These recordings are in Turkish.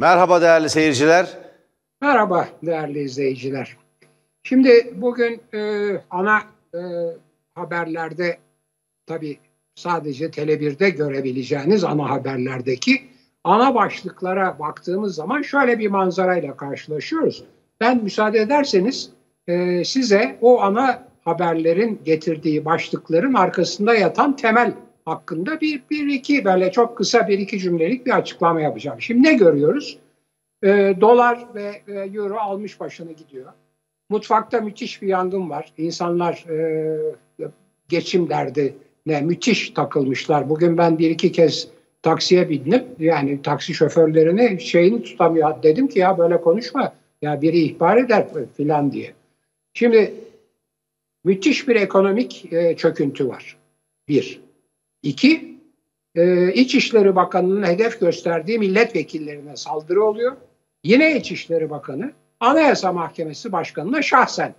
Merhaba değerli seyirciler. Merhaba değerli izleyiciler. Şimdi bugün e, ana e, haberlerde tabi sadece Tele1'de görebileceğiniz ana haberlerdeki ana başlıklara baktığımız zaman şöyle bir manzarayla karşılaşıyoruz. Ben müsaade ederseniz e, size o ana haberlerin getirdiği başlıkların arkasında yatan temel hakkında bir, bir iki böyle çok kısa bir iki cümlelik bir açıklama yapacağım. Şimdi ne görüyoruz? E, dolar ve e, euro almış başını gidiyor. Mutfakta müthiş bir yangın var. İnsanlar e, geçim derdine müthiş takılmışlar. Bugün ben bir iki kez taksiye bindim. Yani taksi şoförlerini şeyini tutamıyor. Dedim ki ya böyle konuşma. Ya biri ihbar eder filan diye. Şimdi müthiş bir ekonomik e, çöküntü var. Bir. İki, e, İçişleri Bakanı'nın hedef gösterdiği milletvekillerine saldırı oluyor. Yine İçişleri Bakanı Anayasa Mahkemesi Başkanı'na şahsen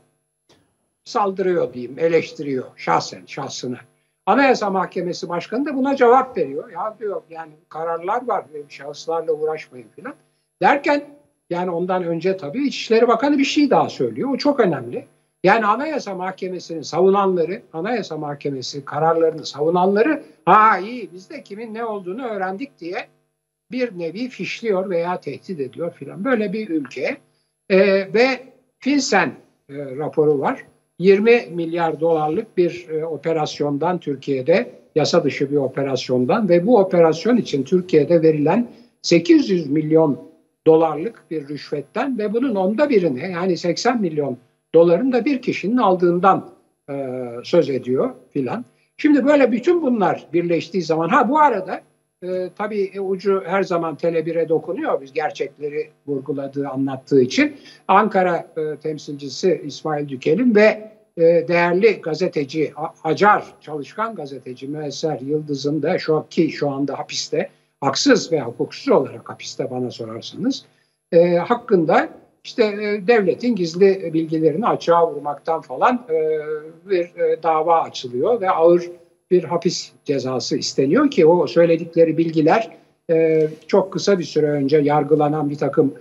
saldırıyor diyeyim, eleştiriyor şahsen, şahsına. Anayasa Mahkemesi Başkanı da buna cevap veriyor. Ya diyor yani kararlar var, şahıslarla uğraşmayın filan. Derken yani ondan önce tabii İçişleri Bakanı bir şey daha söylüyor. O çok önemli. Yani Anayasa Mahkemesi'nin savunanları, Anayasa Mahkemesi kararlarını savunanları ha iyi biz de kimin ne olduğunu öğrendik diye bir nevi fişliyor veya tehdit ediyor filan. Böyle bir ülke e, ve Finsen e, raporu var. 20 milyar dolarlık bir e, operasyondan Türkiye'de yasa dışı bir operasyondan ve bu operasyon için Türkiye'de verilen 800 milyon dolarlık bir rüşvetten ve bunun onda birine yani 80 milyon doların da bir kişinin aldığından e, söz ediyor filan. Şimdi böyle bütün bunlar birleştiği zaman ha bu arada e, tabii e, ucu her zaman Tele1'e dokunuyor biz gerçekleri vurguladığı anlattığı için. Ankara e, temsilcisi İsmail Dükel'in ve e, değerli gazeteci Acar çalışkan gazeteci Müesser Yıldız'ın da şu ki şu anda hapiste haksız ve hukuksuz olarak hapiste bana sorarsanız e, hakkında işte e, devletin gizli bilgilerini açığa vurmaktan falan e, bir e, dava açılıyor ve ağır bir hapis cezası isteniyor ki o söyledikleri bilgiler çok kısa bir süre önce yargılanan bir takım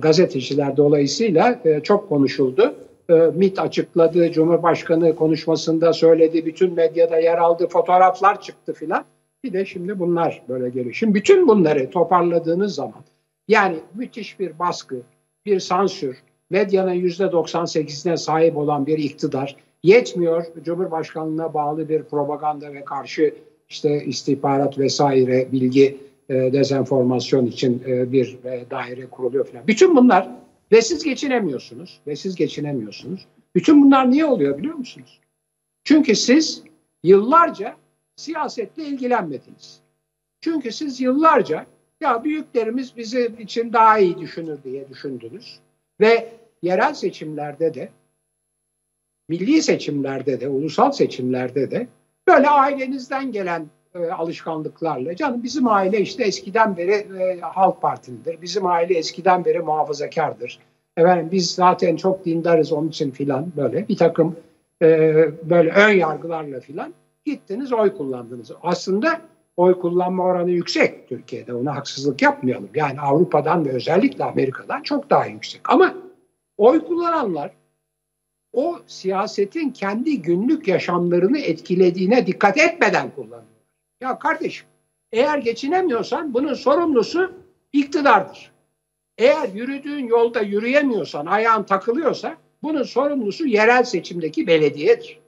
gazeteciler dolayısıyla çok konuşuldu. E, MIT açıkladı, Cumhurbaşkanı konuşmasında söyledi, bütün medyada yer aldı, fotoğraflar çıktı filan. Bir de şimdi bunlar böyle geliyor. Şimdi bütün bunları toparladığınız zaman yani müthiş bir baskı, bir sansür, medyanın yüzde 98'ine sahip olan bir iktidar yetmiyor. Cumhurbaşkanlığına bağlı bir propaganda ve karşı işte istihbarat vesaire bilgi e, dezenformasyon için e, bir e, daire kuruluyor falan. Bütün bunlar ve siz geçinemiyorsunuz ve siz geçinemiyorsunuz. Bütün bunlar niye oluyor biliyor musunuz? Çünkü siz yıllarca siyasetle ilgilenmediniz. Çünkü siz yıllarca ya büyüklerimiz bizim için daha iyi düşünür diye düşündünüz. Ve yerel seçimlerde de, milli seçimlerde de, ulusal seçimlerde de böyle ailenizden gelen e, alışkanlıklarla canım bizim aile işte eskiden beri e, Halk Partilidir. Bizim aile eskiden beri muhafazakardır. Efendim biz zaten çok dindarız onun için filan böyle bir takım e, böyle ön yargılarla filan gittiniz oy kullandınız. Aslında oy kullanma oranı yüksek Türkiye'de. Ona haksızlık yapmayalım. Yani Avrupa'dan ve özellikle Amerika'dan çok daha yüksek. Ama oy kullananlar o siyasetin kendi günlük yaşamlarını etkilediğine dikkat etmeden kullanıyor. Ya kardeşim eğer geçinemiyorsan bunun sorumlusu iktidardır. Eğer yürüdüğün yolda yürüyemiyorsan, ayağın takılıyorsa bunun sorumlusu yerel seçimdeki belediyedir.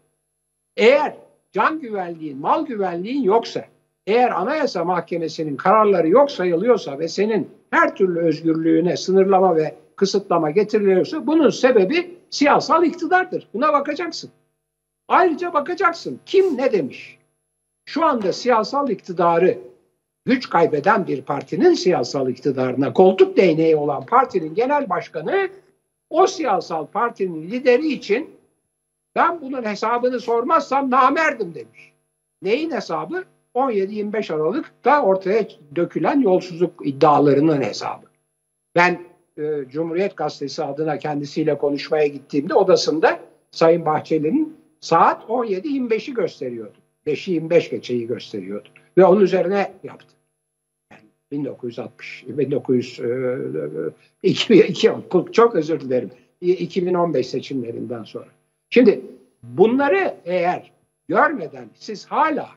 Eğer can güvenliğin, mal güvenliğin yoksa, eğer Anayasa Mahkemesi'nin kararları yok sayılıyorsa ve senin her türlü özgürlüğüne sınırlama ve kısıtlama getiriliyorsa bunun sebebi siyasal iktidardır. Buna bakacaksın. Ayrıca bakacaksın kim ne demiş? Şu anda siyasal iktidarı güç kaybeden bir partinin siyasal iktidarına koltuk değneği olan partinin genel başkanı o siyasal partinin lideri için ben bunun hesabını sormazsam namerdim demiş. Neyin hesabı? 17-25 Aralık'ta ortaya dökülen yolsuzluk iddialarının hesabı. Ben e, Cumhuriyet Gazetesi adına kendisiyle konuşmaya gittiğimde odasında Sayın Bahçeli'nin saat 17-25'i gösteriyordu. 5'i 25 geçeyi gösteriyordu. Ve onun üzerine yaptı. Yani 1960, 1900, e, 2002, çok özür dilerim, 2015 seçimlerinden sonra. Şimdi bunları eğer görmeden siz hala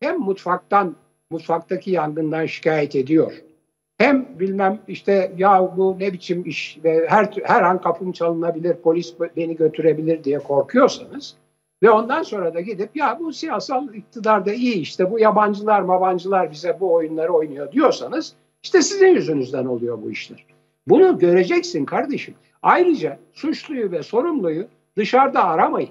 hem mutfaktan, mutfaktaki yangından şikayet ediyor, hem bilmem işte ya bu ne biçim iş ve her her an kapım çalınabilir, polis beni götürebilir diye korkuyorsanız ve ondan sonra da gidip ya bu siyasal iktidar da iyi işte bu yabancılar mabancılar bize bu oyunları oynuyor diyorsanız işte sizin yüzünüzden oluyor bu işler. Bunu göreceksin kardeşim. Ayrıca suçluyu ve sorumluyu dışarıda aramayın.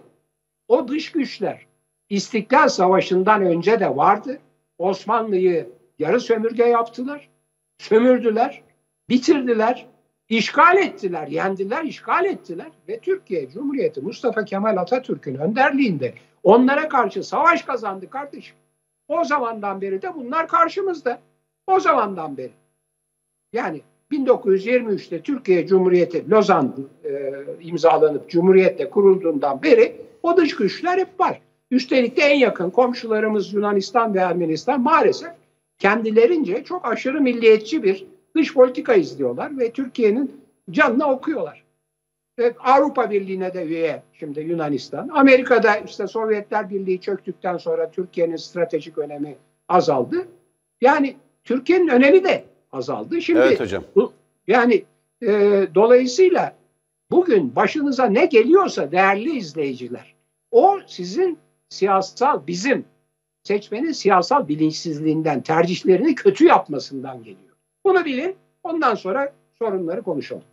O dış güçler İstiklal Savaşı'ndan önce de vardı. Osmanlı'yı yarı sömürge yaptılar. Sömürdüler, bitirdiler, işgal ettiler, yendiler, işgal ettiler ve Türkiye Cumhuriyeti Mustafa Kemal Atatürk'ün önderliğinde onlara karşı savaş kazandı kardeşim. O zamandan beri de bunlar karşımızda. O zamandan beri. Yani 1923'te Türkiye Cumhuriyeti Lozan e, imzalanıp Cumhuriyet'te kurulduğundan beri o dış güçler hep var. Üstelik de en yakın komşularımız Yunanistan ve Ermenistan maalesef kendilerince çok aşırı milliyetçi bir dış politika izliyorlar ve Türkiye'nin canını okuyorlar. Ve Avrupa Birliği'ne de üye şimdi Yunanistan. Amerika'da işte Sovyetler Birliği çöktükten sonra Türkiye'nin stratejik önemi azaldı. Yani Türkiye'nin önemi de azaldı. Şimdi evet hocam. Bu, yani e, dolayısıyla bugün başınıza ne geliyorsa değerli izleyiciler o sizin siyasal bizim seçmenin siyasal bilinçsizliğinden tercihlerini kötü yapmasından geliyor. Bunu bilin ondan sonra sorunları konuşalım.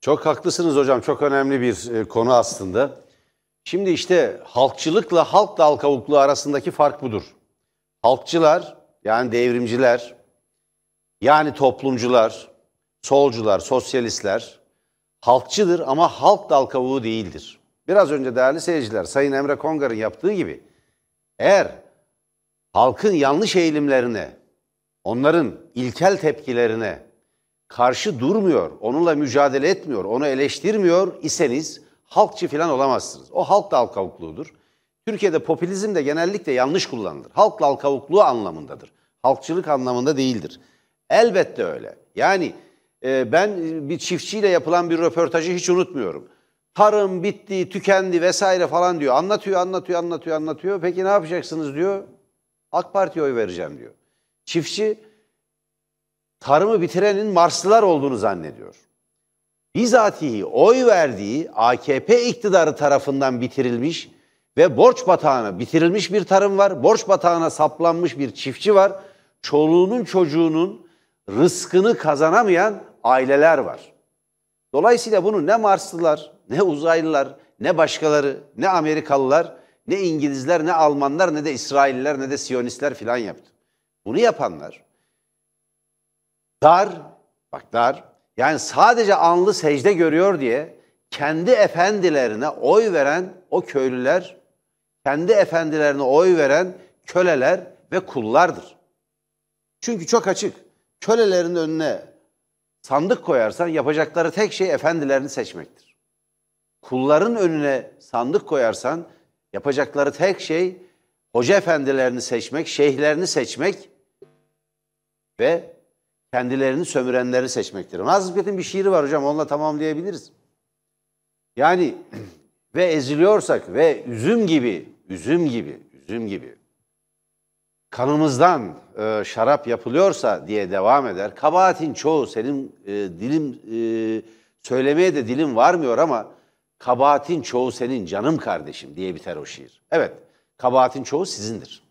Çok haklısınız hocam. Çok önemli bir e, konu aslında. Şimdi işte halkçılıkla halk dal kavukluğu arasındaki fark budur. Halkçılar yani devrimciler yani toplumcular, solcular, sosyalistler halkçıdır ama halk dal kavuğu değildir. Biraz önce değerli seyirciler Sayın Emre Kongar'ın yaptığı gibi eğer halkın yanlış eğilimlerine, onların ilkel tepkilerine karşı durmuyor, onunla mücadele etmiyor, onu eleştirmiyor iseniz halkçı falan olamazsınız. O halk dal kavukluğudur. Türkiye'de popülizm de genellikle yanlış kullanılır. Halk dal kavukluğu anlamındadır. Halkçılık anlamında değildir. Elbette öyle. Yani e, ben bir çiftçiyle yapılan bir röportajı hiç unutmuyorum. Tarım bitti, tükendi vesaire falan diyor. Anlatıyor, anlatıyor, anlatıyor, anlatıyor. Peki ne yapacaksınız diyor. AK Parti'ye oy vereceğim diyor. Çiftçi tarımı bitirenin Marslılar olduğunu zannediyor. Bizatihi oy verdiği AKP iktidarı tarafından bitirilmiş ve borç batağına bitirilmiş bir tarım var. Borç batağına saplanmış bir çiftçi var. Çoluğunun çocuğunun rızkını kazanamayan aileler var. Dolayısıyla bunu ne Marslılar, ne uzaylılar, ne başkaları, ne Amerikalılar, ne İngilizler, ne Almanlar, ne de İsrailliler, ne de Siyonistler filan yaptı. Bunu yapanlar dar, bak dar, yani sadece anlı secde görüyor diye kendi efendilerine oy veren o köylüler, kendi efendilerine oy veren köleler ve kullardır. Çünkü çok açık. Kölelerin önüne sandık koyarsan yapacakları tek şey efendilerini seçmektir. Kulların önüne sandık koyarsan yapacakları tek şey hoca efendilerini seçmek, şeyhlerini seçmek ve kendilerini sömürenleri seçmektir. Nazım Hikmet'in bir şiiri var hocam onunla tamamlayabiliriz. Yani ve eziliyorsak ve üzüm gibi, üzüm gibi, üzüm gibi kanımızdan e, şarap yapılıyorsa diye devam eder. Kabahatin çoğu senin e, dilim e, söylemeye de dilim varmıyor ama kabahatin çoğu senin canım kardeşim diye biter o şiir. Evet, kabahatin çoğu sizindir.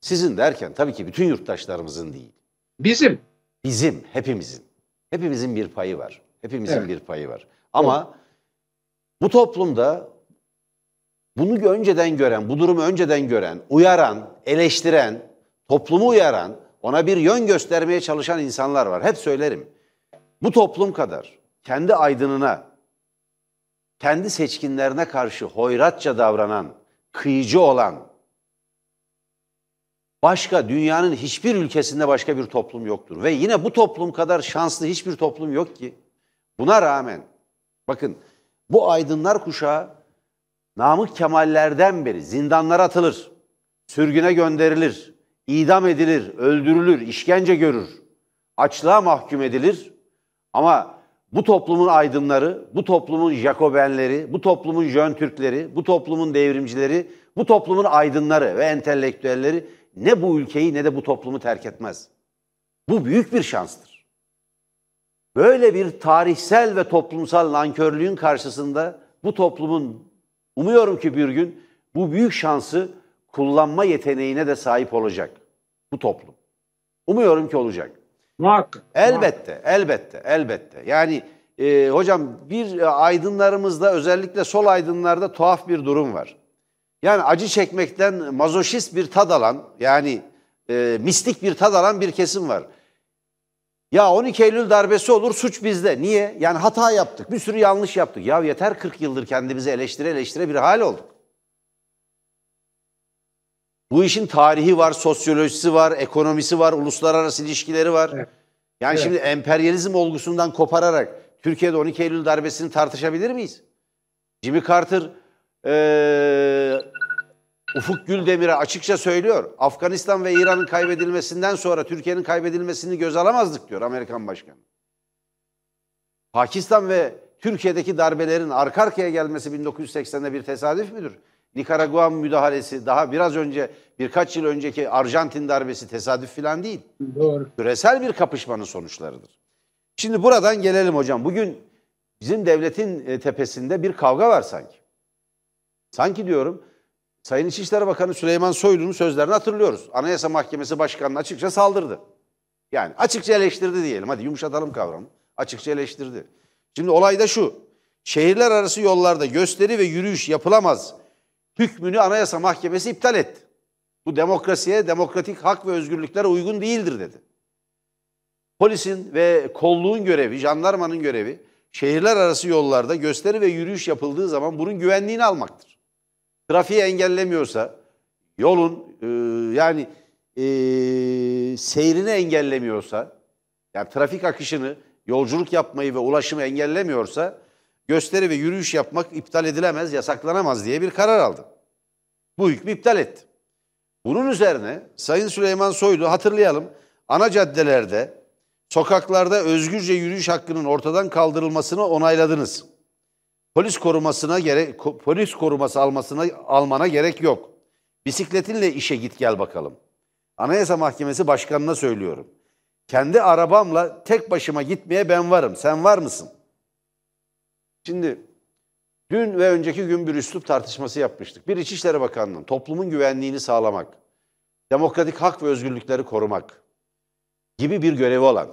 Sizin derken tabii ki bütün yurttaşlarımızın değil. Bizim. Bizim, hepimizin. Hepimizin bir payı var. Hepimizin evet. bir payı var. Ama evet. bu toplumda bunu önceden gören, bu durumu önceden gören, uyaran, eleştiren, toplumu uyaran, ona bir yön göstermeye çalışan insanlar var. Hep söylerim. Bu toplum kadar kendi aydınına, kendi seçkinlerine karşı hoyratça davranan, kıyıcı olan, başka dünyanın hiçbir ülkesinde başka bir toplum yoktur. Ve yine bu toplum kadar şanslı hiçbir toplum yok ki. Buna rağmen bakın bu aydınlar kuşağı Namık Kemallerden beri zindanlara atılır, sürgüne gönderilir, idam edilir, öldürülür, işkence görür, açlığa mahkum edilir. Ama bu toplumun aydınları, bu toplumun Jacobenleri, bu toplumun Jön Türkleri, bu toplumun devrimcileri, bu toplumun aydınları ve entelektüelleri ne bu ülkeyi ne de bu toplumu terk etmez. Bu büyük bir şanstır. Böyle bir tarihsel ve toplumsal nankörlüğün karşısında bu toplumun umuyorum ki bir gün bu büyük şansı kullanma yeteneğine de sahip olacak bu toplum. Umuyorum ki olacak. Muhakkak. Elbette, elbette, elbette. Yani e, hocam bir aydınlarımızda özellikle sol aydınlarda tuhaf bir durum var. Yani acı çekmekten mazoşist bir tad alan, yani e, mistik bir tad alan bir kesim var. Ya 12 Eylül darbesi olur suç bizde. Niye? Yani hata yaptık, bir sürü yanlış yaptık. Ya yeter 40 yıldır kendimizi eleştire eleştire bir hal olduk. Bu işin tarihi var, sosyolojisi var, ekonomisi var, uluslararası ilişkileri var. Evet. Yani evet. şimdi emperyalizm olgusundan kopararak Türkiye'de 12 Eylül darbesini tartışabilir miyiz? Jimmy Carter ee, Ufuk Güldemir'e açıkça söylüyor. Afganistan ve İran'ın kaybedilmesinden sonra Türkiye'nin kaybedilmesini göz alamazdık diyor Amerikan Başkanı. Pakistan ve Türkiye'deki darbelerin arka arkaya gelmesi 1980'de bir tesadüf müdür? Nikaragua müdahalesi, daha biraz önce birkaç yıl önceki Arjantin darbesi tesadüf falan değil. Doğru. Küresel bir kapışmanın sonuçlarıdır. Şimdi buradan gelelim hocam. Bugün bizim devletin e, tepesinde bir kavga var sanki. Sanki diyorum Sayın İçişleri Bakanı Süleyman Soylu'nun sözlerini hatırlıyoruz. Anayasa Mahkemesi Başkanı'na açıkça saldırdı. Yani açıkça eleştirdi diyelim. Hadi yumuşatalım kavramı. Açıkça eleştirdi. Şimdi olay da şu. Şehirler arası yollarda gösteri ve yürüyüş yapılamaz hükmünü Anayasa Mahkemesi iptal etti. Bu demokrasiye, demokratik hak ve özgürlüklere uygun değildir dedi. Polisin ve kolluğun görevi, jandarmanın görevi şehirler arası yollarda gösteri ve yürüyüş yapıldığı zaman bunun güvenliğini almaktır. Trafiği engellemiyorsa, yolun e, yani e, seyrini engellemiyorsa, yani trafik akışını, yolculuk yapmayı ve ulaşımı engellemiyorsa gösteri ve yürüyüş yapmak iptal edilemez, yasaklanamaz diye bir karar aldı. Bu hükmü iptal etti. Bunun üzerine Sayın Süleyman Soylu hatırlayalım ana caddelerde, sokaklarda özgürce yürüyüş hakkının ortadan kaldırılmasını onayladınız. Polis korumasına gerek polis koruması almasına almana gerek yok. Bisikletinle işe git gel bakalım. Anayasa Mahkemesi Başkanı'na söylüyorum. Kendi arabamla tek başıma gitmeye ben varım. Sen var mısın? Şimdi dün ve önceki gün bir üslup tartışması yapmıştık. Bir İçişleri Bakanlığı'nın toplumun güvenliğini sağlamak, demokratik hak ve özgürlükleri korumak gibi bir görevi olan,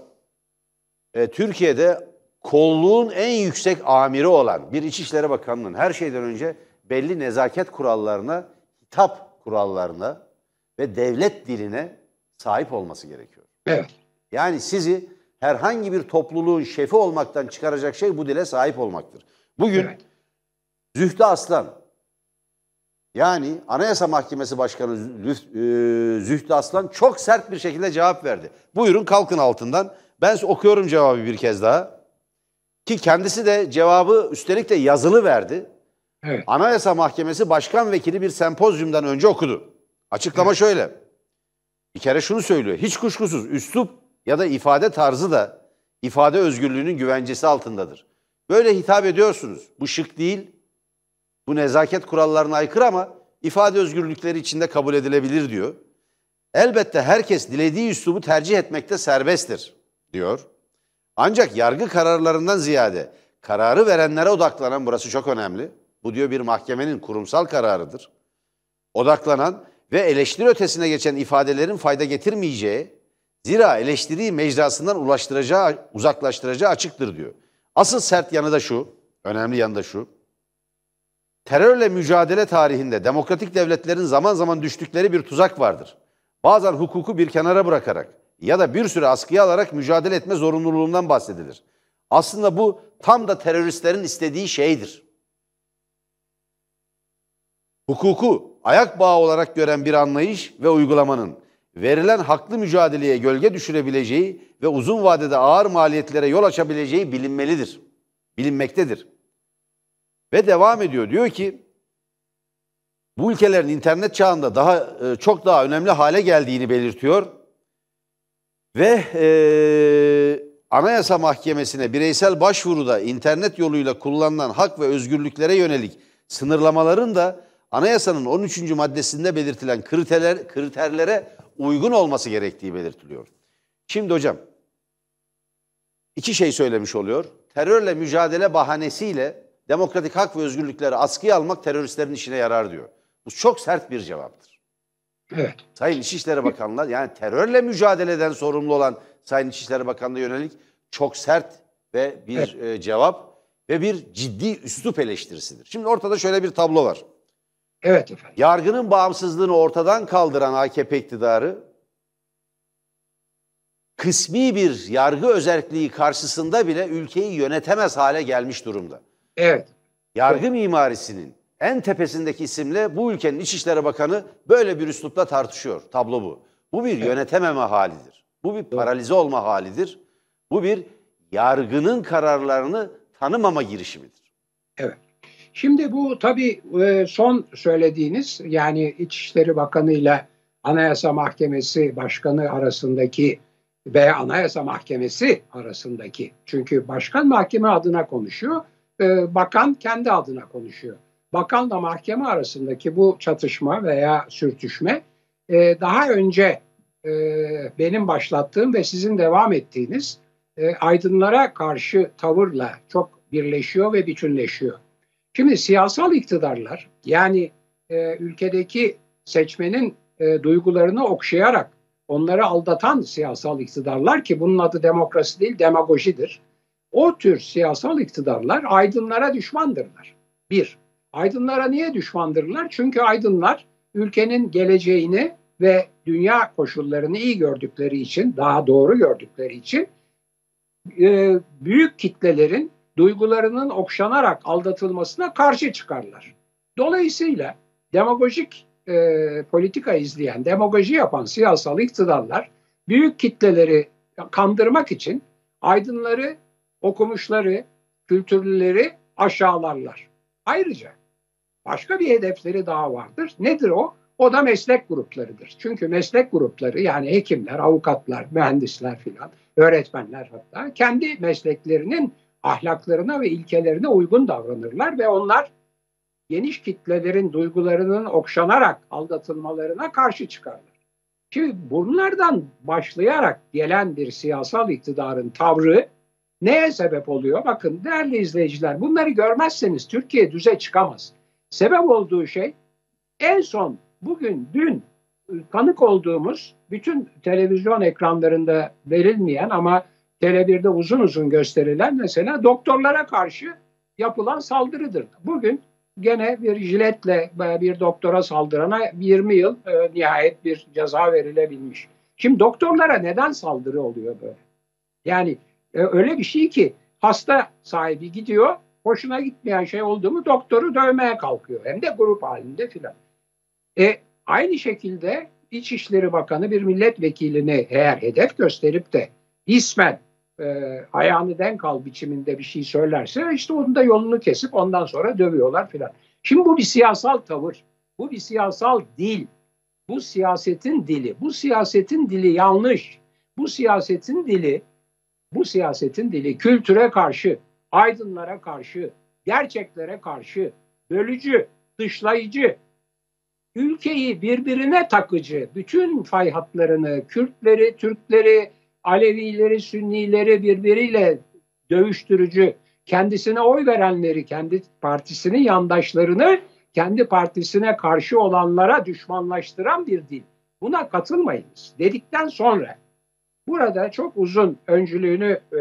e, Türkiye'de kolluğun en yüksek amiri olan bir İçişleri Bakanlığı'nın her şeyden önce belli nezaket kurallarına, hitap kurallarına ve devlet diline sahip olması gerekiyor. Evet. Yani sizi herhangi bir topluluğun şefi olmaktan çıkaracak şey bu dile sahip olmaktır. Bugün evet. Zühtü Aslan yani Anayasa Mahkemesi Başkanı e, Zühtü Aslan çok sert bir şekilde cevap verdi. Buyurun kalkın altından. Ben okuyorum cevabı bir kez daha. Ki kendisi de cevabı üstelik de yazılı verdi. Evet. Anayasa Mahkemesi Başkan Vekili bir sempozyumdan önce okudu. Açıklama evet. şöyle. Bir kere şunu söylüyor. Hiç kuşkusuz üslup ya da ifade tarzı da ifade özgürlüğünün güvencesi altındadır. Böyle hitap ediyorsunuz. Bu şık değil, bu nezaket kurallarına aykırı ama ifade özgürlükleri içinde kabul edilebilir diyor. Elbette herkes dilediği üslubu tercih etmekte serbesttir diyor. Ancak yargı kararlarından ziyade kararı verenlere odaklanan burası çok önemli. Bu diyor bir mahkemenin kurumsal kararıdır. Odaklanan ve eleştiri ötesine geçen ifadelerin fayda getirmeyeceği, zira eleştiriyi mecrasından ulaştıracağı, uzaklaştıracağı açıktır diyor. Asıl sert yanı da şu, önemli yanı da şu. Terörle mücadele tarihinde demokratik devletlerin zaman zaman düştükleri bir tuzak vardır. Bazen hukuku bir kenara bırakarak ya da bir süre askıya alarak mücadele etme zorunluluğundan bahsedilir. Aslında bu tam da teröristlerin istediği şeydir. Hukuku ayak bağı olarak gören bir anlayış ve uygulamanın verilen haklı mücadeleye gölge düşürebileceği ve uzun vadede ağır maliyetlere yol açabileceği bilinmelidir. Bilinmektedir. Ve devam ediyor. Diyor ki bu ülkelerin internet çağında daha e, çok daha önemli hale geldiğini belirtiyor. Ve e, Anayasa Mahkemesi'ne bireysel başvuruda internet yoluyla kullanılan hak ve özgürlüklere yönelik sınırlamaların da anayasanın 13. maddesinde belirtilen kriterler, kriterlere uygun olması gerektiği belirtiliyor. Şimdi hocam iki şey söylemiş oluyor. Terörle mücadele bahanesiyle demokratik hak ve özgürlükleri askıya almak teröristlerin işine yarar diyor. Bu çok sert bir cevaptır. Evet. Sayın İçişleri Bakanlığı yani terörle mücadeleden sorumlu olan Sayın İçişleri Bakanlığı yönelik çok sert ve bir evet. e, cevap ve bir ciddi üslup eleştirisidir. Şimdi ortada şöyle bir tablo var. Evet efendim. Yargının bağımsızlığını ortadan kaldıran AKP iktidarı kısmi bir yargı özelliği karşısında bile ülkeyi yönetemez hale gelmiş durumda. Evet. Yargı evet. mimarisinin en tepesindeki isimle bu ülkenin İçişleri Bakanı böyle bir üslupla tartışıyor. Tablo bu. Bu bir evet. yönetememe halidir. Bu bir paralize olma halidir. Bu bir yargının kararlarını tanımama girişimidir. Evet. Şimdi bu tabii e, son söylediğiniz yani İçişleri Bakanı ile Anayasa Mahkemesi Başkanı arasındaki ve Anayasa Mahkemesi arasındaki çünkü başkan mahkeme adına konuşuyor, e, bakan kendi adına konuşuyor. Bakanla mahkeme arasındaki bu çatışma veya sürtüşme e, daha önce benim başlattığım ve sizin devam ettiğiniz aydınlara karşı tavırla çok birleşiyor ve bütünleşiyor. Şimdi siyasal iktidarlar yani e, ülkedeki seçmenin e, duygularını okşayarak onları aldatan siyasal iktidarlar ki bunun adı demokrasi değil demagojidir. O tür siyasal iktidarlar aydınlara düşmandırlar. Bir, aydınlara niye düşmandırlar? Çünkü aydınlar ülkenin geleceğini ve dünya koşullarını iyi gördükleri için, daha doğru gördükleri için e, büyük kitlelerin duygularının okşanarak aldatılmasına karşı çıkarlar. Dolayısıyla demagojik e, politika izleyen, demagoji yapan siyasal iktidarlar büyük kitleleri kandırmak için aydınları, okumuşları, kültürlüleri aşağılarlar. Ayrıca başka bir hedefleri daha vardır. Nedir o? O da meslek gruplarıdır. Çünkü meslek grupları yani hekimler, avukatlar, mühendisler filan, öğretmenler hatta kendi mesleklerinin ahlaklarına ve ilkelerine uygun davranırlar ve onlar geniş kitlelerin duygularının okşanarak aldatılmalarına karşı çıkarlar. Şimdi bunlardan başlayarak gelen bir siyasal iktidarın tavrı neye sebep oluyor? Bakın değerli izleyiciler bunları görmezseniz Türkiye düze çıkamaz. Sebep olduğu şey en son bugün dün tanık olduğumuz bütün televizyon ekranlarında verilmeyen ama Tele1'de uzun uzun gösterilen mesela doktorlara karşı yapılan saldırıdır. Bugün gene bir jiletle bir doktora saldırana 20 yıl e, nihayet bir ceza verilebilmiş. Şimdi doktorlara neden saldırı oluyor böyle? Yani e, öyle bir şey ki hasta sahibi gidiyor, hoşuna gitmeyen şey oldu mu doktoru dövmeye kalkıyor. Hem de grup halinde filan. E, aynı şekilde İçişleri Bakanı bir milletvekilini eğer hedef gösterip de ismen e, ayağını denk al biçiminde bir şey söylerse işte onun da yolunu kesip ondan sonra dövüyorlar filan. Şimdi bu bir siyasal tavır. Bu bir siyasal dil. Bu siyasetin dili. Bu siyasetin dili yanlış. Bu siyasetin dili bu siyasetin dili kültüre karşı, aydınlara karşı, gerçeklere karşı, bölücü, dışlayıcı, ülkeyi birbirine takıcı, bütün fay hatlarını, Kürtleri, Türkleri, Alevileri, Sünnileri birbiriyle dövüştürücü, kendisine oy verenleri, kendi partisinin yandaşlarını kendi partisine karşı olanlara düşmanlaştıran bir dil. Buna katılmayınız dedikten sonra burada çok uzun öncülüğünü e,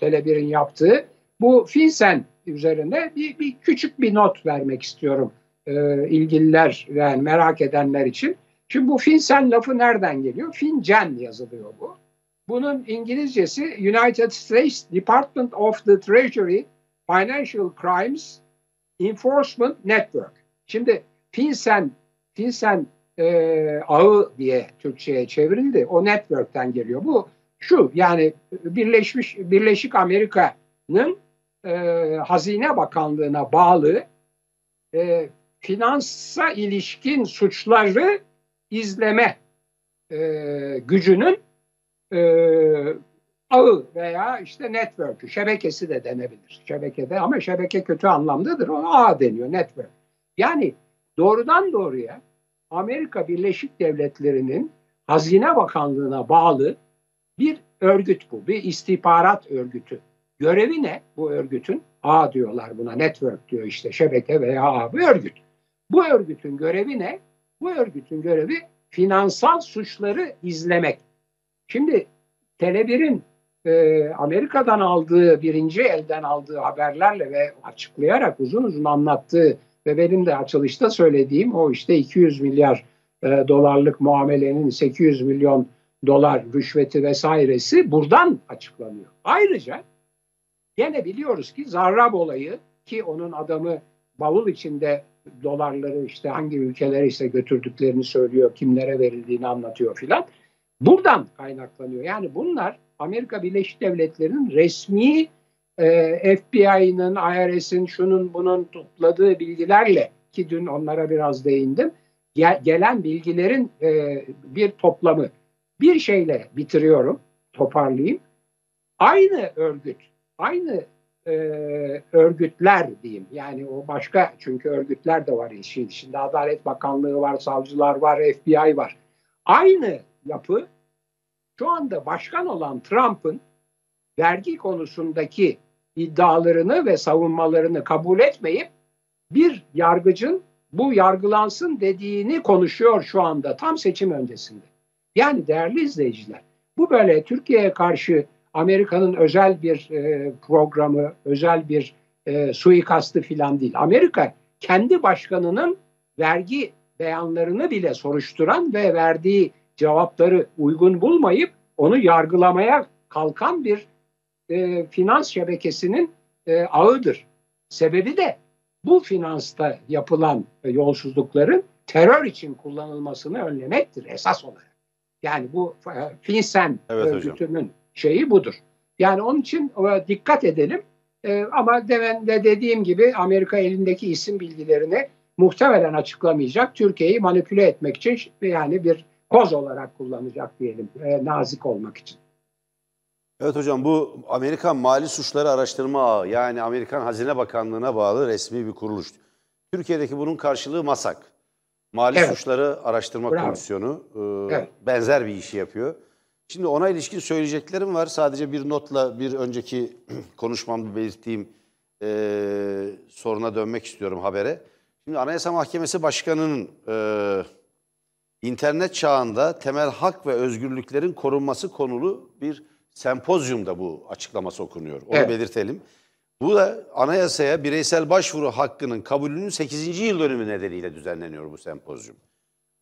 Tele1'in yaptığı bu Finsen üzerine bir, bir küçük bir not vermek istiyorum e, ilgililer yani merak edenler için. Şimdi bu Finsen lafı nereden geliyor? Fincen yazılıyor bu. Bunun İngilizcesi United States Department of the Treasury Financial Crimes Enforcement Network. Şimdi FinCEN, FinCEN e, ağı diye Türkçe'ye çevrildi. O network'ten geliyor. Bu şu yani Birleşmiş Birleşik Amerika'nın e, Hazine Bakanlığı'na bağlı e, finansa ilişkin suçları izleme e, gücünün e, ağı veya işte network'ü, şebekesi de denebilir. Şebekede ama şebeke kötü anlamdadır. O ağ deniyor, network. Yani doğrudan doğruya Amerika Birleşik Devletleri'nin Hazine Bakanlığı'na bağlı bir örgüt bu. Bir istihbarat örgütü. Görevi ne bu örgütün? A diyorlar buna network diyor işte şebeke veya A bir örgüt. Bu örgütün görevi ne? Bu örgütün görevi finansal suçları izlemek. Şimdi Tele1'in e, Amerika'dan aldığı, birinci elden aldığı haberlerle ve açıklayarak uzun uzun anlattığı ve benim de açılışta söylediğim o işte 200 milyar e, dolarlık muamelenin 800 milyon dolar rüşveti vesairesi buradan açıklanıyor. Ayrıca gene biliyoruz ki Zarrab olayı ki onun adamı bavul içinde dolarları işte hangi ülkelere ise götürdüklerini söylüyor, kimlere verildiğini anlatıyor filan. Buradan kaynaklanıyor. Yani bunlar Amerika Birleşik Devletleri'nin resmi e, FBI'nin, IRS'in şunun bunun topladığı bilgilerle ki dün onlara biraz değindim. Gel, gelen bilgilerin e, bir toplamı. Bir şeyle bitiriyorum, toparlayayım. Aynı örgüt, aynı e, örgütler diyeyim. Yani o başka çünkü örgütler de var işin içinde. Adalet Bakanlığı var, savcılar var, FBI var. Aynı yapı şu anda başkan olan Trump'ın vergi konusundaki iddialarını ve savunmalarını kabul etmeyip bir yargıcın bu yargılansın dediğini konuşuyor şu anda tam seçim öncesinde. Yani değerli izleyiciler bu böyle Türkiye'ye karşı Amerika'nın özel bir e, programı, özel bir e, suikastı filan değil. Amerika kendi başkanının vergi beyanlarını bile soruşturan ve verdiği cevapları uygun bulmayıp onu yargılamaya kalkan bir e, finans şebekesinin e, ağıdır. Sebebi de bu finansta yapılan e, yolsuzlukların terör için kullanılmasını önlemektir esas olarak. Yani bu e, FinCEN evet, örgütünün hocam. şeyi budur. Yani onun için e, dikkat edelim. E, ama demin de dediğim gibi Amerika elindeki isim bilgilerini muhtemelen açıklamayacak. Türkiye'yi manipüle etmek için yani bir koz olarak kullanacak diyelim e, nazik olmak için. Evet hocam bu Amerikan Mali Suçları Araştırma Ağı yani Amerikan Hazine Bakanlığı'na bağlı resmi bir kuruluş. Türkiye'deki bunun karşılığı MASAK. Mali evet. Suçları Araştırma Bravo. Komisyonu e, evet. benzer bir işi yapıyor. Şimdi ona ilişkin söyleyeceklerim var. Sadece bir notla bir önceki konuşmamda belirttiğim e, soruna dönmek istiyorum habere. Şimdi Anayasa Mahkemesi Başkanı'nın e, internet çağında temel hak ve özgürlüklerin korunması konulu bir sempozyumda bu açıklaması okunuyor. Onu evet. belirtelim. Bu da anayasaya bireysel başvuru hakkının kabulünün 8. yıl dönümü nedeniyle düzenleniyor bu sempozyum.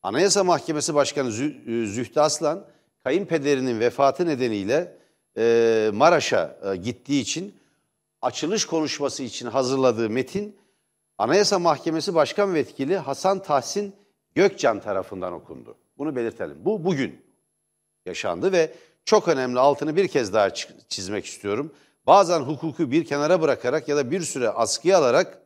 Anayasa Mahkemesi Başkanı e, Zühtü Aslan, kayınpederinin vefatı nedeniyle e, Maraş'a e, gittiği için açılış konuşması için hazırladığı metin Anayasa Mahkemesi Başkan Vekili Hasan Tahsin Gökcan tarafından okundu. Bunu belirtelim. Bu bugün yaşandı ve çok önemli altını bir kez daha çizmek istiyorum. Bazen hukuku bir kenara bırakarak ya da bir süre askıya alarak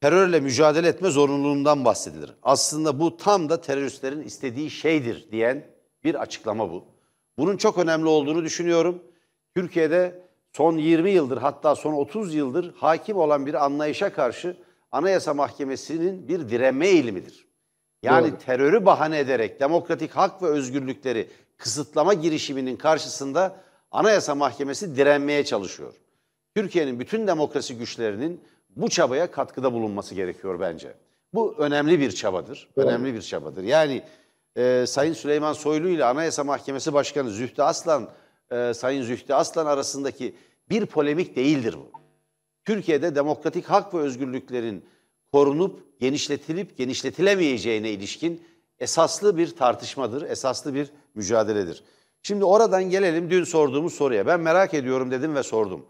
terörle mücadele etme zorunluluğundan bahsedilir. Aslında bu tam da teröristlerin istediği şeydir diyen bir açıklama bu. Bunun çok önemli olduğunu düşünüyorum. Türkiye'de son 20 yıldır hatta son 30 yıldır hakim olan bir anlayışa karşı Anayasa Mahkemesi'nin bir direnme eğilimidir. Yani Doğru. terörü bahane ederek demokratik hak ve özgürlükleri kısıtlama girişiminin karşısında Anayasa Mahkemesi direnmeye çalışıyor. Türkiye'nin bütün demokrasi güçlerinin bu çabaya katkıda bulunması gerekiyor bence. Bu önemli bir çabadır. Doğru. Önemli bir çabadır. Yani e, Sayın Süleyman Soylu ile Anayasa Mahkemesi Başkanı Zühtü Aslan, e, Sayın Zühtü Aslan arasındaki bir polemik değildir bu. Türkiye'de demokratik hak ve özgürlüklerin korunup genişletilip genişletilemeyeceğine ilişkin esaslı bir tartışmadır, esaslı bir mücadeledir. Şimdi oradan gelelim dün sorduğumuz soruya. Ben merak ediyorum dedim ve sordum.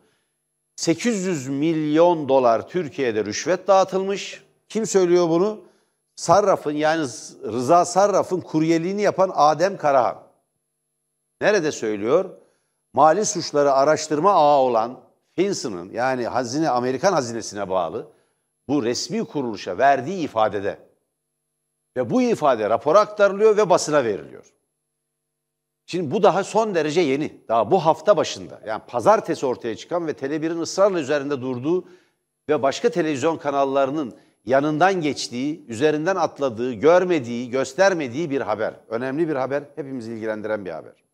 800 milyon dolar Türkiye'de rüşvet dağıtılmış. Kim söylüyor bunu? Sarraf'ın yani Rıza Sarraf'ın kuryeliğini yapan Adem Karahan. Nerede söylüyor? Mali suçları araştırma ağı olan FinCEN'ın yani hazine Amerikan hazinesine bağlı bu resmi kuruluşa verdiği ifadede. Ve bu ifade rapora aktarılıyor ve basına veriliyor. Şimdi bu daha son derece yeni. Daha bu hafta başında. Yani pazartesi ortaya çıkan ve Tele1'in ısrarla üzerinde durduğu ve başka televizyon kanallarının yanından geçtiği, üzerinden atladığı, görmediği, göstermediği bir haber. Önemli bir haber, hepimizi ilgilendiren bir haber.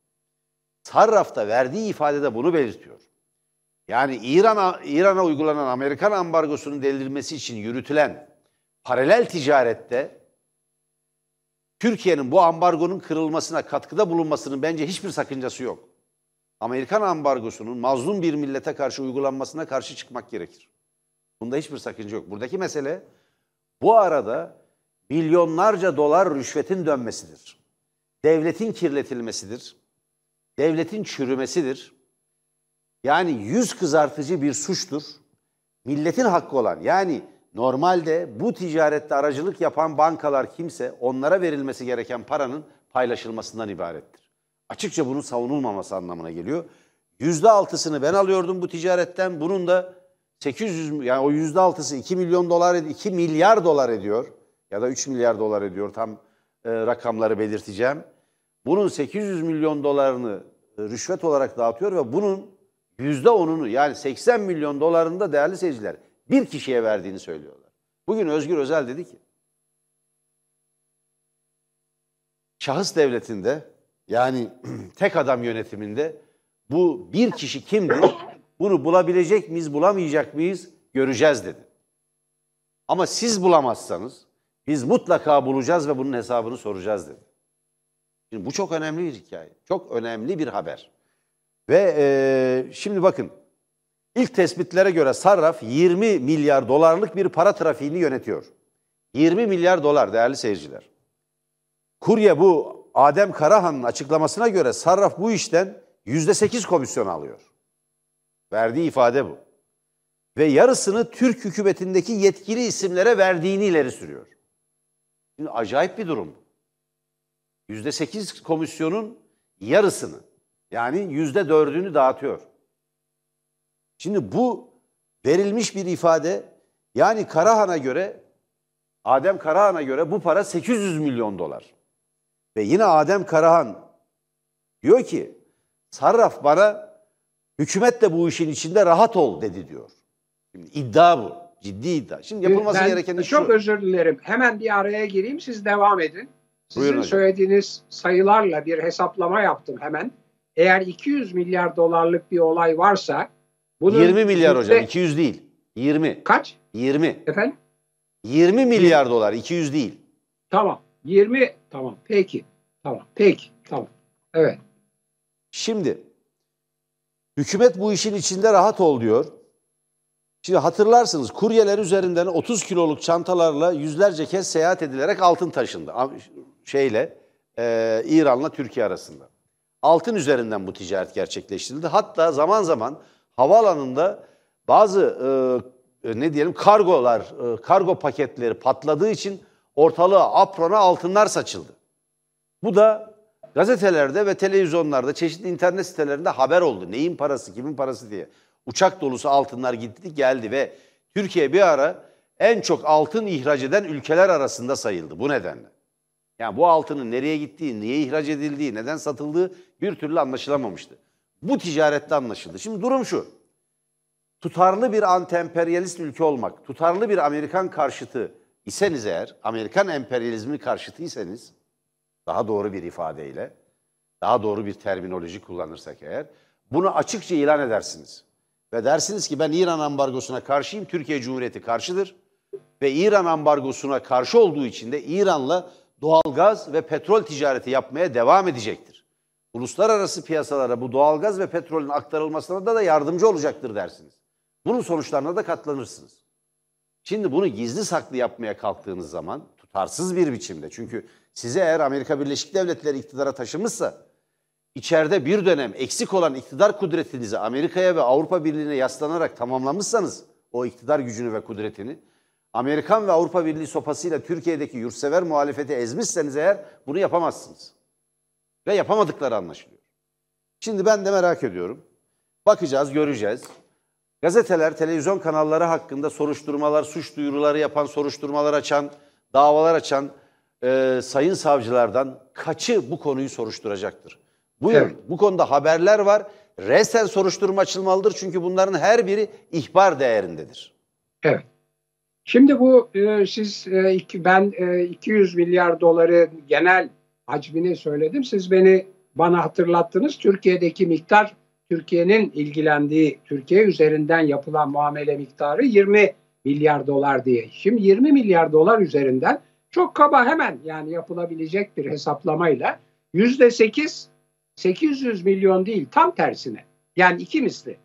Sarraf'ta verdiği ifadede bunu belirtiyor. Yani İran'a İran'a uygulanan Amerikan ambargosunun delirmesi için yürütülen paralel ticarette Türkiye'nin bu ambargonun kırılmasına katkıda bulunmasının bence hiçbir sakıncası yok. Amerikan ambargosunun mazlum bir millete karşı uygulanmasına karşı çıkmak gerekir. Bunda hiçbir sakınca yok. Buradaki mesele bu arada milyonlarca dolar rüşvetin dönmesidir. Devletin kirletilmesidir. Devletin çürümesidir. Yani yüz kızartıcı bir suçtur. Milletin hakkı olan yani normalde bu ticarette aracılık yapan bankalar kimse onlara verilmesi gereken paranın paylaşılmasından ibarettir. Açıkça bunun savunulmaması anlamına geliyor. Yüzde altısını ben alıyordum bu ticaretten. Bunun da 800 yani o yüzde altısı 2 milyon dolar 2 milyar dolar ediyor ya da 3 milyar dolar ediyor tam e, rakamları belirteceğim. Bunun 800 milyon dolarını rüşvet olarak dağıtıyor ve bunun yüzde onunu yani 80 milyon dolarını da değerli seyirciler bir kişiye verdiğini söylüyorlar. Bugün Özgür Özel dedi ki şahıs devletinde yani tek adam yönetiminde bu bir kişi kimdir? Bunu bulabilecek miyiz, bulamayacak mıyız göreceğiz dedi. Ama siz bulamazsanız biz mutlaka bulacağız ve bunun hesabını soracağız dedi. Şimdi bu çok önemli bir hikaye. Çok önemli bir haber. Ve e, şimdi bakın ilk tespitlere göre Sarraf 20 milyar dolarlık bir para trafiğini yönetiyor. 20 milyar dolar değerli seyirciler. Kurye bu Adem Karahan'ın açıklamasına göre Sarraf bu işten %8 komisyon alıyor. Verdiği ifade bu. Ve yarısını Türk hükümetindeki yetkili isimlere verdiğini ileri sürüyor. Şimdi acayip bir durum. %8 komisyonun yarısını yani %4'ünü dağıtıyor. Şimdi bu verilmiş bir ifade yani Karahan'a göre Adem Karahan'a göre bu para 800 milyon dolar. Ve yine Adem Karahan diyor ki Sarraf bana hükümet de bu işin içinde rahat ol dedi diyor. Şimdi iddia bu. Ciddi iddia. Şimdi yapılması ben gereken iş çok şu. özür dilerim. Hemen bir araya gireyim siz devam edin. Sizin Buyurun hocam. söylediğiniz sayılarla bir hesaplama yaptım hemen. Eğer 200 milyar dolarlık bir olay varsa bunun 20 milyar hocam. yüzde- 200 değil. 20. Kaç 20. efendim? 20 milyar dolar. 200 değil. Tamam. 20 tamam. Peki. Tamam. Peki. Tamam. Evet. Şimdi hükümet bu işin içinde rahat ol diyor. Şimdi hatırlarsınız kuryeler üzerinden 30 kiloluk çantalarla yüzlerce kez seyahat edilerek altın taşındı. Şeyle e, İran'la Türkiye arasında. Altın üzerinden bu ticaret gerçekleştirildi. Hatta zaman zaman havaalanında bazı e, e, ne diyelim kargolar, e, kargo paketleri patladığı için ortalığa aprona altınlar saçıldı. Bu da gazetelerde ve televizyonlarda, çeşitli internet sitelerinde haber oldu. Neyin parası, kimin parası diye. Uçak dolusu altınlar gitti geldi ve Türkiye bir ara en çok altın ihraç eden ülkeler arasında sayıldı bu nedenle. Yani bu altının nereye gittiği, niye ihraç edildiği, neden satıldığı bir türlü anlaşılamamıştı. Bu ticarette anlaşıldı. Şimdi durum şu. Tutarlı bir anti-emperyalist ülke olmak, tutarlı bir Amerikan karşıtı iseniz eğer, Amerikan emperyalizmi karşıtıysanız, daha doğru bir ifadeyle, daha doğru bir terminoloji kullanırsak eğer, bunu açıkça ilan edersiniz. Ve dersiniz ki ben İran ambargosuna karşıyım, Türkiye Cumhuriyeti karşıdır. Ve İran ambargosuna karşı olduğu için de İran'la doğalgaz ve petrol ticareti yapmaya devam edecektir. Uluslararası piyasalara bu doğalgaz ve petrolün aktarılmasına da, da yardımcı olacaktır dersiniz. Bunun sonuçlarına da katlanırsınız. Şimdi bunu gizli saklı yapmaya kalktığınız zaman tutarsız bir biçimde çünkü size eğer Amerika Birleşik Devletleri iktidara taşımışsa içeride bir dönem eksik olan iktidar kudretinizi Amerika'ya ve Avrupa Birliği'ne yaslanarak tamamlamışsanız o iktidar gücünü ve kudretini Amerikan ve Avrupa Birliği sopasıyla Türkiye'deki yurtsever muhalefeti ezmişseniz eğer bunu yapamazsınız. Ve yapamadıkları anlaşılıyor. Şimdi ben de merak ediyorum. Bakacağız, göreceğiz. Gazeteler, televizyon kanalları hakkında soruşturmalar, suç duyuruları yapan, soruşturmalar açan, davalar açan e, sayın savcılardan kaçı bu konuyu soruşturacaktır? Buyurun. Evet. Bu konuda haberler var. Resen soruşturma açılmalıdır çünkü bunların her biri ihbar değerindedir. Evet. Şimdi bu e, siz e, ben e, 200 milyar doları genel hacmini söyledim. Siz beni bana hatırlattınız. Türkiye'deki miktar Türkiye'nin ilgilendiği Türkiye üzerinden yapılan muamele miktarı 20 milyar dolar diye. Şimdi 20 milyar dolar üzerinden çok kaba hemen yani yapılabilecek bir hesaplamayla yüzde 8 800 milyon değil tam tersine yani iki misli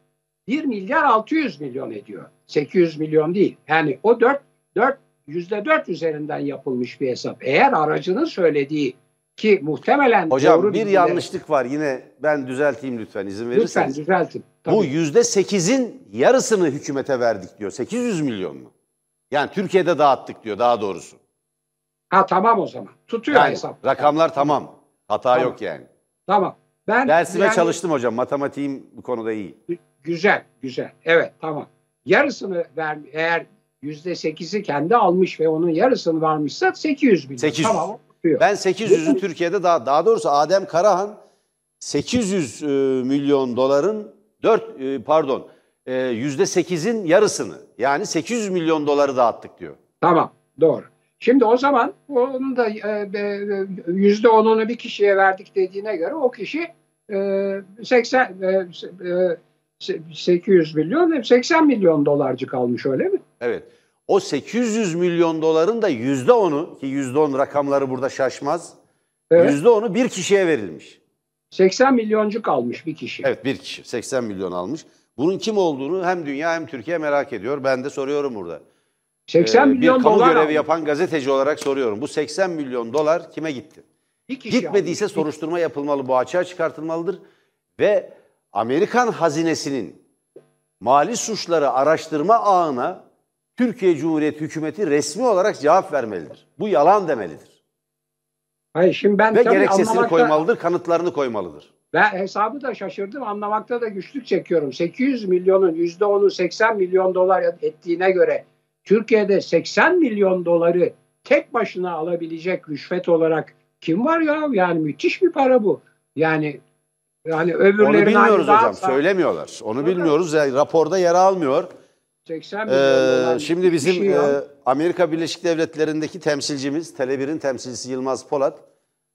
1 milyar 600 milyon ediyor. 800 milyon değil. Yani o 4 4 yüzde 4 üzerinden yapılmış bir hesap. Eğer aracının söylediği ki muhtemelen Hocam doğru bir bilgileri- yanlışlık var yine ben düzelteyim lütfen izin lütfen verirseniz. düzeltin. Bu Tabii. yüzde sekizin yarısını hükümete verdik diyor. 800 milyon mu? Yani Türkiye'de dağıttık diyor daha doğrusu. Ha tamam o zaman. Tutuyor Yani hesap. rakamlar tamam. Hata Tamam. yok yani. Tamam. Ben Dersime yani- çalıştım hocam. Matematiğim bu konuda iyi. Güzel, güzel. Evet, tamam. Yarısını ver, eğer yüzde sekizi kendi almış ve onun yarısını vermişse 800 milyon. 800. Tamam, tutuyor. Ben 800'ü Türkiye'de daha daha doğrusu Adem Karahan 800 e, milyon doların 4 e, pardon e, yüzde 8'in yarısını yani 800 milyon doları dağıttık diyor. Tamam, doğru. Şimdi o zaman onun da e, e, yüzde onunu bir kişiye verdik dediğine göre o kişi e, 80 e, e, 800 milyon 80 milyon dolarcık almış öyle mi? Evet. O 800 milyon doların da yüzde onu ki yüzde on rakamları burada şaşmaz. Evet. Yüzde onu bir kişiye verilmiş. 80 milyoncuk almış bir kişi. Evet bir kişi 80 milyon almış. Bunun kim olduğunu hem dünya hem Türkiye merak ediyor. Ben de soruyorum burada. 80 Ee, milyon bir kamu dolar görevi almış. yapan gazeteci olarak soruyorum. Bu 80 milyon dolar kime gitti? Bir kişi Gitmediyse almış. soruşturma yapılmalı, bu açığa çıkartılmalıdır. Ve Amerikan hazinesinin mali suçları araştırma ağına Türkiye Cumhuriyeti hükümeti resmi olarak cevap vermelidir. Bu yalan demelidir. Hayır şimdi ben Ve gerekçesini anlamakta- koymalıdır, kanıtlarını koymalıdır. Ben hesabı da şaşırdım. Anlamakta da güçlük çekiyorum. 800 milyonun %10'u 80 milyon dolar ettiğine göre Türkiye'de 80 milyon doları tek başına alabilecek rüşvet olarak kim var ya? Yani müthiş bir para bu. Yani yani Onu öbürlerine bilmiyoruz hocam, daha- söylemiyorlar. Onu bilmiyoruz, yani raporda yer almıyor. 80 milyon Ee, şimdi bizim şey ya. e, Amerika Birleşik Devletleri'ndeki temsilcimiz, Tele1'in temsilcisi Yılmaz Polat,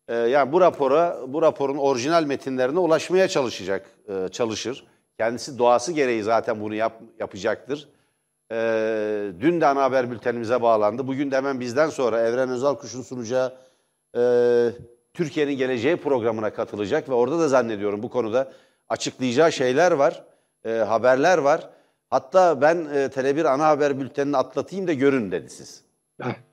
e, yani bu rapora, bu raporun orijinal metinlerine ulaşmaya çalışacak, e, çalışır. Kendisi doğası gereği zaten bunu yap, yapacaktır. E, dün de ana haber bültenimize bağlandı. Bugün de hemen bizden sonra Evren Özalkuş'un sunacağı e, Türkiye'nin Geleceği programına katılacak ve orada da zannediyorum bu konuda açıklayacağı şeyler var, e, haberler var. Hatta ben e, Tele1 ana haber bültenini atlatayım da görün dedi siz.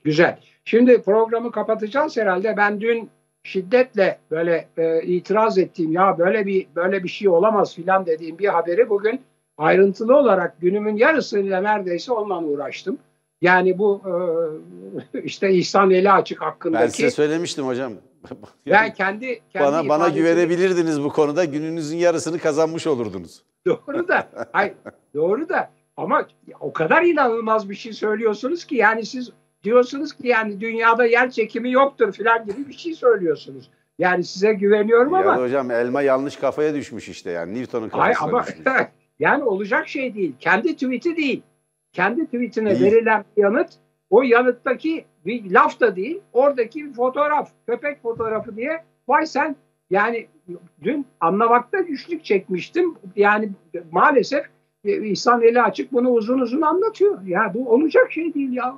Güzel. Şimdi programı kapatacağız herhalde. Ben dün şiddetle böyle e, itiraz ettiğim ya böyle bir böyle bir şey olamaz filan dediğim bir haberi bugün ayrıntılı olarak günümün yarısıyla neredeyse onunla uğraştım. Yani bu e, işte İhsan Eli Açık Ben hakkındaki size söylemiştim hocam. ben kendi, kendi bana bana güvenebilirdiniz bu konuda. Gününüzün yarısını kazanmış olurdunuz. Doğru da. Hayır, doğru da. Ama o kadar inanılmaz bir şey söylüyorsunuz ki yani siz diyorsunuz ki yani dünyada yer çekimi yoktur falan gibi bir şey söylüyorsunuz. Yani size güveniyorum Ya ama hocam elma yanlış kafaya düşmüş işte yani Newton'un hayır kafasına ama düşmüş. yani olacak şey değil. Kendi tweet'i değil. Kendi tweetine Değil. verilen yanıt o yanıttaki bir laf da değil. Oradaki bir fotoğraf. Köpek fotoğrafı diye vay sen yani dün anlamakta güçlük çekmiştim. Yani maalesef e, İhsan Eli Açık bunu uzun uzun anlatıyor. Ya bu olacak şey değil ya.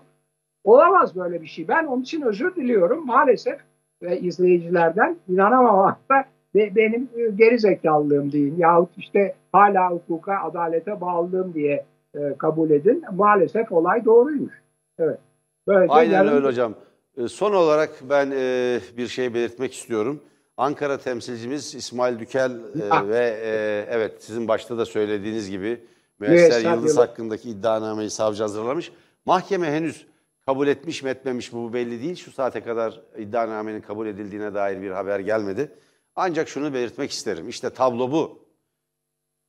Olamaz böyle bir şey. Ben onun için özür diliyorum. Maalesef ve izleyicilerden inanamamakta ve benim e, geri zekalılığım diyeyim. Yahut işte hala hukuka, adalete bağlılığım diye e, kabul edin. Maalesef olay doğruymuş. Evet. Böylece Aynen yarın- öyle hocam. Ee, Son olarak ben e, bir şey belirtmek istiyorum. Ankara temsilcimiz İsmail Dükel e, Ah. ve e, evet sizin başta da söylediğiniz gibi Müesser Yıldız Yıldız. hakkındaki iddianameyi savcı hazırlamış. Mahkeme henüz kabul etmiş mi etmemiş mi bu belli değil. Şu saate kadar iddianamenin kabul edildiğine dair bir haber gelmedi. Ancak şunu belirtmek isterim. İşte tablo bu.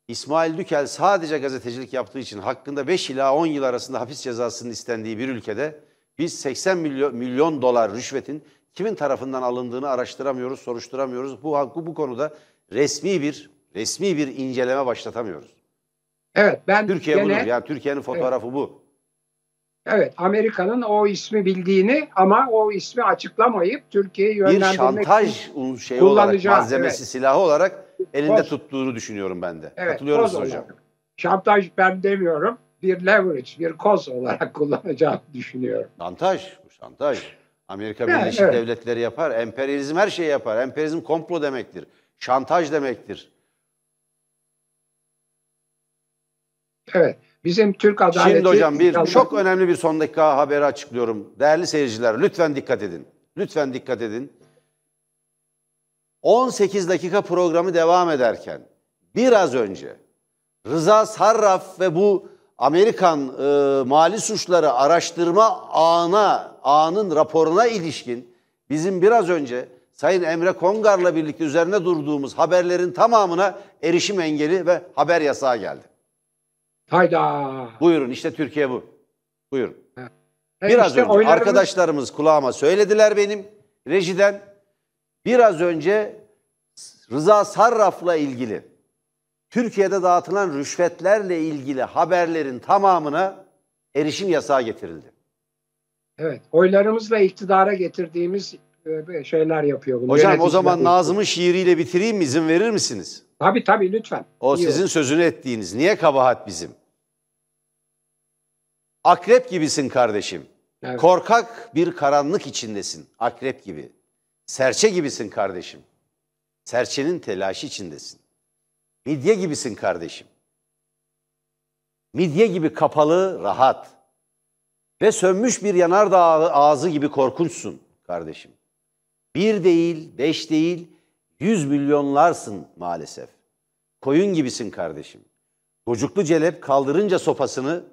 İsmail Dükel sadece gazetecilik yaptığı için hakkında 5 ila 10 yıl arasında hapis cezasının istendiği bir ülkede biz 80 milyon, milyon dolar rüşvetin kimin tarafından alındığını araştıramıyoruz, soruşturamıyoruz. Bu, bu, bu konuda resmi bir resmi bir inceleme başlatamıyoruz. Evet ben Türkiye gene, budur. Yani Türkiye'nin fotoğrafı bu. Evet Amerika'nın o ismi bildiğini ama o ismi açıklamayıp Türkiye'yi Bir yönlendirmek şantaj için un- şeyi olarak, malzemesi, evet. silahı olarak elinde Koz. tuttuğunu düşünüyorum ben de. Evet, Katılıyor hocam? Şantaj ben demiyorum. Bir leverage, bir koz olarak kullanacağını düşünüyorum. Şantaj, bu şantaj. Amerika Yani, Birleşik evet. Devletleri yapar. Emperyalizm her şeyi yapar. Emperyalizm komplo demektir. Şantaj demektir. Evet. Bizim Türk adaleti... Şimdi hocam bir inşallah- çok önemli bir son dakika haberi açıklıyorum. Değerli seyirciler lütfen dikkat edin. Lütfen dikkat edin. 18 dakika programı devam ederken biraz önce Rıza Sarraf ve bu Amerikan e, mali suçları araştırma ağına, ağının raporuna ilişkin bizim biraz önce Sayın Emre Kongar'la birlikte üzerine durduğumuz haberlerin tamamına erişim engeli ve haber yasağı geldi. Hayda. Buyurun işte Türkiye bu. Buyurun. E Biraz işte önce oylarımız- arkadaşlarımız kulağıma söylediler benim rejiden. Biraz önce Rıza Sarraf'la ilgili Türkiye'de dağıtılan rüşvetlerle ilgili haberlerin tamamına erişim yasağı getirildi. Evet. Oylarımızla iktidara getirdiğimiz e, şeyler yapıyor bunu. Hocam o zaman. Nazım'ın şiiriyle bitireyim mi? İzin verir misiniz? Tabii tabii lütfen. O İyi sizin olur. sözünü ettiğiniz. Niye kabahat bizim? Akrep gibisin kardeşim. Evet. Korkak bir karanlık içindesin. Akrep gibi. Serçe gibisin kardeşim. Serçenin telaşı içindesin. Midye gibisin kardeşim. Midye gibi kapalı, rahat. Ve sönmüş bir yanardağ ağzı gibi korkunçsun kardeşim. Bir değil, beş değil, yüz milyonlarsın maalesef. Koyun gibisin kardeşim. Gocuklu celep kaldırınca sopasını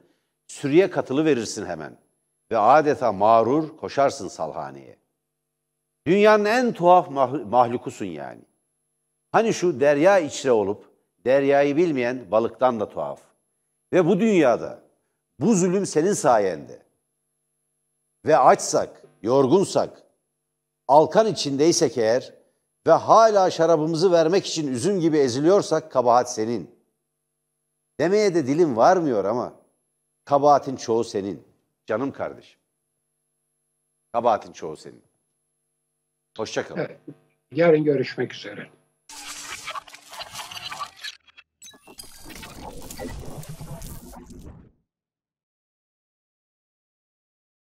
sürüye katılı verirsin hemen. Ve adeta mağrur koşarsın salhaneye. Dünyanın en tuhaf mah- mahlukusun yani. Hani şu derya içre olup deryayı bilmeyen balıktan da tuhaf. Ve bu dünyada bu zulüm senin sayende. Ve açsak, yorgunsak, alkan içindeysek eğer ve hala şarabımızı vermek için üzüm gibi eziliyorsak kabahat senin. Demeye de dilim varmıyor ama kabahatin çoğu senin. Canım kardeşim. Kabahatin çoğu senin. Hoşça kalın. Evet. Yarın görüşmek üzere.